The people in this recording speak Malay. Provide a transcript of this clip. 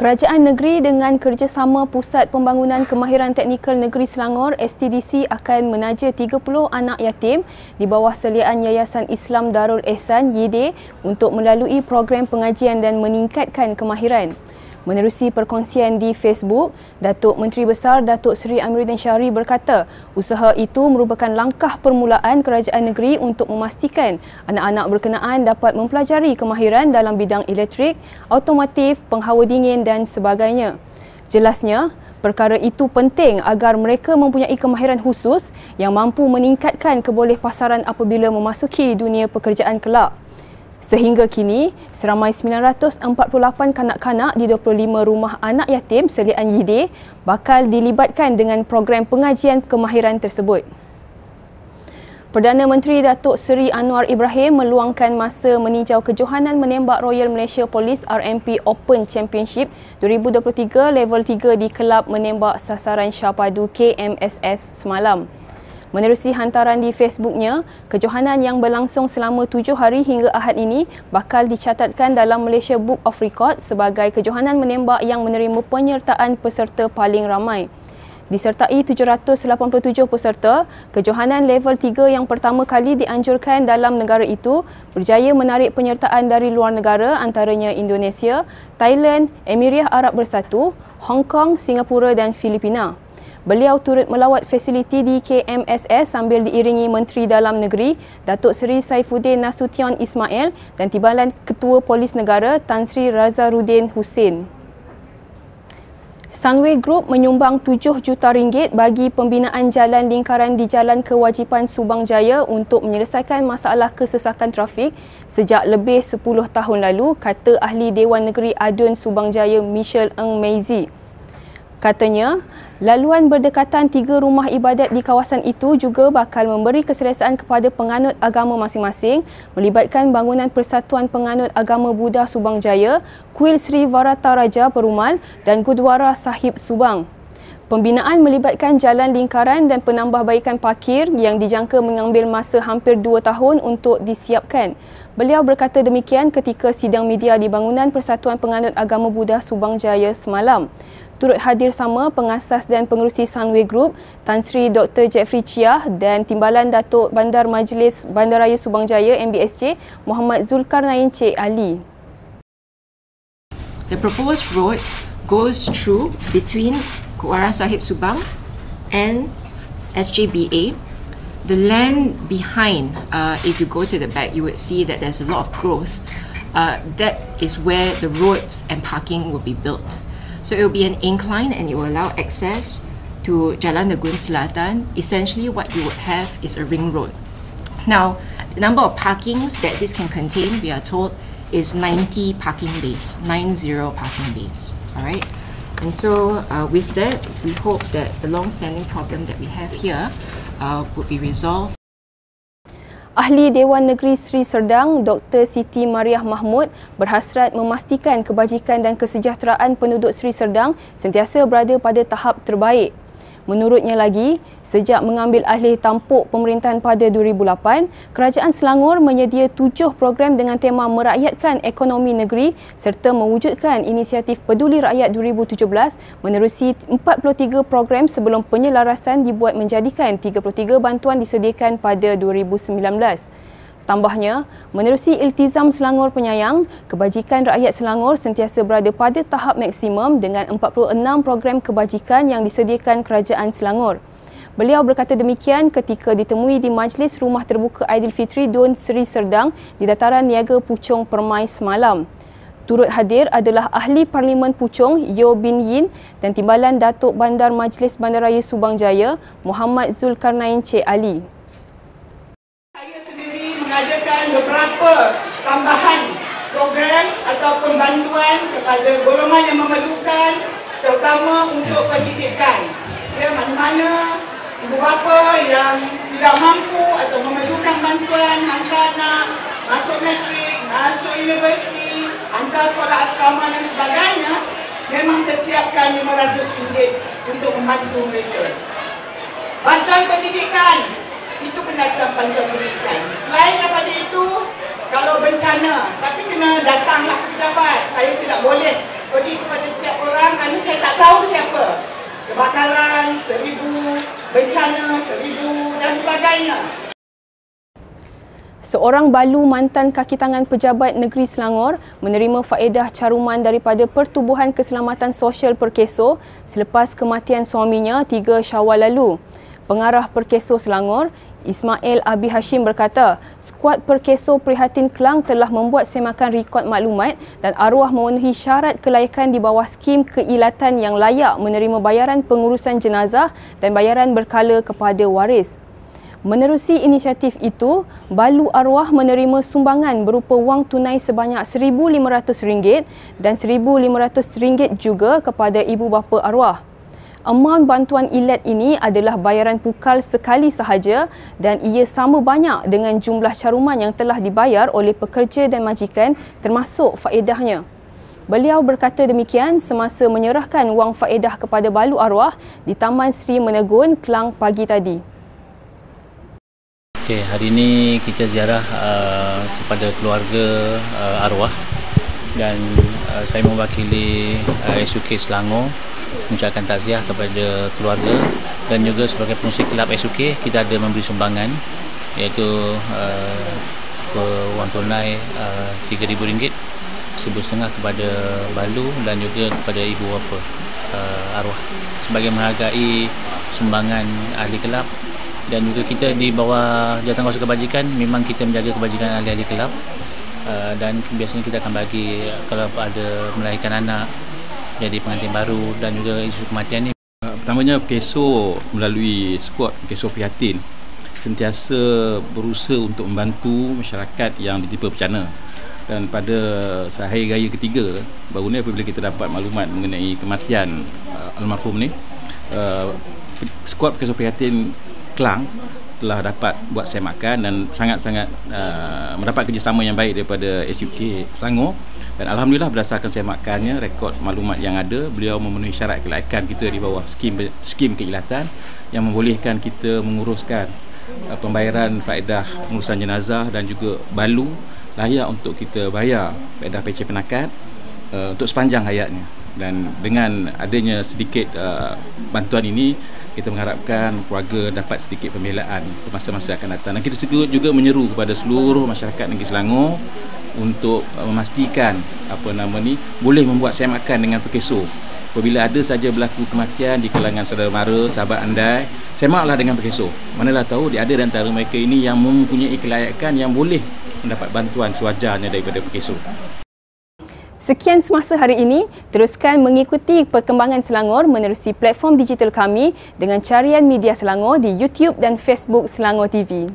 Kerajaan negeri dengan kerjasama Pusat Pembangunan Kemahiran Teknikal Negeri Selangor STDC akan menaja 30 anak yatim di bawah seliaan Yayasan Islam Darul Ehsan YIDE untuk melalui program pengajian dan meningkatkan kemahiran. Menerusi perkongsian di Facebook, Datuk Menteri Besar Datuk Seri Amiruddin Syahri berkata, usaha itu merupakan langkah permulaan kerajaan negeri untuk memastikan anak-anak berkenaan dapat mempelajari kemahiran dalam bidang elektrik, automotif, penghawa dingin dan sebagainya. Jelasnya, perkara itu penting agar mereka mempunyai kemahiran khusus yang mampu meningkatkan kebolehpasaran apabila memasuki dunia pekerjaan kelak. Sehingga kini, seramai 948 kanak-kanak di 25 rumah anak yatim selian YIDE bakal dilibatkan dengan program pengajian kemahiran tersebut. Perdana Menteri Datuk Seri Anwar Ibrahim meluangkan masa meninjau kejohanan menembak Royal Malaysia Police RMP Open Championship 2023 level 3 di Kelab Menembak Sasaran Syapadu KMSS semalam. Menerusi hantaran di Facebooknya, kejohanan yang berlangsung selama tujuh hari hingga Ahad ini bakal dicatatkan dalam Malaysia Book of Record sebagai kejohanan menembak yang menerima penyertaan peserta paling ramai. Disertai 787 peserta, kejohanan level 3 yang pertama kali dianjurkan dalam negara itu berjaya menarik penyertaan dari luar negara antaranya Indonesia, Thailand, Emiriah Arab Bersatu, Hong Kong, Singapura dan Filipina. Beliau turut melawat fasiliti di KMSS sambil diiringi Menteri Dalam Negeri Datuk Seri Saifuddin Nasution Ismail dan Timbalan Ketua Polis Negara Tan Sri Razarudin Hussein. Sunway Group menyumbang 7 juta ringgit bagi pembinaan jalan lingkaran di Jalan Kewajipan Subang Jaya untuk menyelesaikan masalah kesesakan trafik sejak lebih 10 tahun lalu, kata Ahli Dewan Negeri Adun Subang Jaya Michelle Eng Meizi. Katanya, laluan berdekatan tiga rumah ibadat di kawasan itu juga bakal memberi keselesaan kepada penganut agama masing-masing melibatkan bangunan Persatuan Penganut Agama Buddha Subang Jaya, Kuil Sri Varata Raja Perumal dan Gudwara Sahib Subang. Pembinaan melibatkan jalan lingkaran dan penambahbaikan parkir yang dijangka mengambil masa hampir dua tahun untuk disiapkan. Beliau berkata demikian ketika sidang media di bangunan Persatuan Penganut Agama Buddha Subang Jaya semalam turut hadir sama pengasas dan pengerusi Sunway Group Tan Sri Dr. Jeffrey Chia dan Timbalan Datuk Bandar Majlis Bandaraya Subang Jaya MBSJ Muhammad Zulkarnain Cik Ali. The proposed road goes through between Kuara Sahib Subang and SJBA. The land behind, uh, if you go to the back, you would see that there's a lot of growth. Uh, that is where the roads and parking will be built. So it will be an incline and it will allow access to Jalan Negun Selatan. Essentially, what you would have is a ring road. Now, the number of parkings that this can contain, we are told, is 90 parking bays, 90 parking bays. All right. And so, uh, with that, we hope that the long-standing problem that we have here uh, would be resolved. Ahli Dewan Negeri Seri Serdang, Dr. Siti Mariah Mahmud berhasrat memastikan kebajikan dan kesejahteraan penduduk Seri Serdang sentiasa berada pada tahap terbaik. Menurutnya lagi, sejak mengambil alih tampuk pemerintahan pada 2008, Kerajaan Selangor menyedia tujuh program dengan tema merakyatkan ekonomi negeri serta mewujudkan inisiatif Peduli Rakyat 2017 menerusi 43 program sebelum penyelarasan dibuat menjadikan 33 bantuan disediakan pada 2019. Tambahnya, menerusi iltizam Selangor Penyayang, kebajikan rakyat Selangor sentiasa berada pada tahap maksimum dengan 46 program kebajikan yang disediakan Kerajaan Selangor. Beliau berkata demikian ketika ditemui di Majlis Rumah Terbuka Aidilfitri Dun Seri Serdang di dataran niaga Puchong Permai semalam. Turut hadir adalah Ahli Parlimen Puchong Yo Bin Yin dan Timbalan Datuk Bandar Majlis Bandaraya Subang Jaya Muhammad Zulkarnain Cik Ali mengadakan beberapa tambahan program ataupun bantuan kepada golongan yang memerlukan terutama untuk pendidikan. Ya, mana-mana ibu bapa yang tidak mampu atau memerlukan bantuan hantar anak masuk matrik, masuk universiti, hantar sekolah asrama dan sebagainya, memang saya siapkan RM500 untuk membantu mereka. Bantuan pendidikan itu pendatang bantuan pendidikan. Selain daripada itu, kalau bencana, tapi kena datanglah ke pejabat. Saya tidak boleh pergi kepada setiap orang kerana saya tak tahu siapa. Kebakaran, seribu, bencana, seribu dan sebagainya. Seorang balu mantan kaki tangan pejabat negeri Selangor menerima faedah caruman daripada Pertubuhan Keselamatan Sosial Perkeso selepas kematian suaminya 3 Syawal lalu. Pengarah Perkeso Selangor, Ismail Abi Hashim berkata, skuad Perkeso Prihatin Kelang telah membuat semakan rekod maklumat dan arwah memenuhi syarat kelayakan di bawah skim keilatan yang layak menerima bayaran pengurusan jenazah dan bayaran berkala kepada waris. Menerusi inisiatif itu, Balu Arwah menerima sumbangan berupa wang tunai sebanyak RM1,500 dan RM1,500 juga kepada ibu bapa arwah. Amount bantuan ilet ini adalah bayaran pukal sekali sahaja dan ia sama banyak dengan jumlah caruman yang telah dibayar oleh pekerja dan majikan termasuk faedahnya. Beliau berkata demikian semasa menyerahkan wang faedah kepada balu arwah di Taman Sri Menegun, Kelang pagi tadi. Okay, hari ini kita ziarah uh, kepada keluarga uh, arwah dan uh, saya mewakili uh, SUK Selangor mengucapkan takziah kepada keluarga dan juga sebagai pengurusi kelab SUK kita ada memberi sumbangan iaitu uh, wang tunai uh, RM3,000 sebuah setengah kepada Balu dan juga kepada ibu bapa uh, arwah. Sebagai menghargai sumbangan ahli kelab dan juga kita di bawah jawatan kuasa kebajikan memang kita menjaga kebajikan ahli-ahli kelab uh, dan biasanya kita akan bagi kalau ada melahirkan anak jadi pengantin baru dan juga isu kematian ni. Uh, pertamanya Keso melalui skuad Keso Prihatin sentiasa berusaha untuk membantu masyarakat yang ditimpa bencana dan pada sehari raya ketiga baru ni apabila kita dapat maklumat mengenai kematian uh, almarhum ni uh, skuad Keso Prihatin Kelang telah dapat buat semakan dan sangat-sangat uh, mendapat kerjasama yang baik daripada SUK Selangor dan Alhamdulillah berdasarkan saya makannya rekod maklumat yang ada beliau memenuhi syarat kelayakan kita di bawah skim skim keilatan yang membolehkan kita menguruskan uh, pembayaran faedah pengurusan jenazah dan juga balu layak untuk kita bayar faedah PC penakat uh, untuk sepanjang hayatnya. Dan dengan adanya sedikit uh, bantuan ini kita mengharapkan keluarga dapat sedikit pembelaan masa-masa akan datang. Dan kita juga menyeru kepada seluruh masyarakat negeri Selangor untuk uh, memastikan apa nama ni boleh membuat saya makan dengan perkeso. Apabila ada saja berlaku kematian di kalangan saudara mara, sahabat anda, saya maklah dengan perkeso. Manalah tahu dia ada di antara mereka ini yang mempunyai kelayakan yang boleh mendapat bantuan sewajarnya daripada perkeso. Sekian semasa hari ini, teruskan mengikuti perkembangan Selangor menerusi platform digital kami dengan carian media Selangor di YouTube dan Facebook Selangor TV.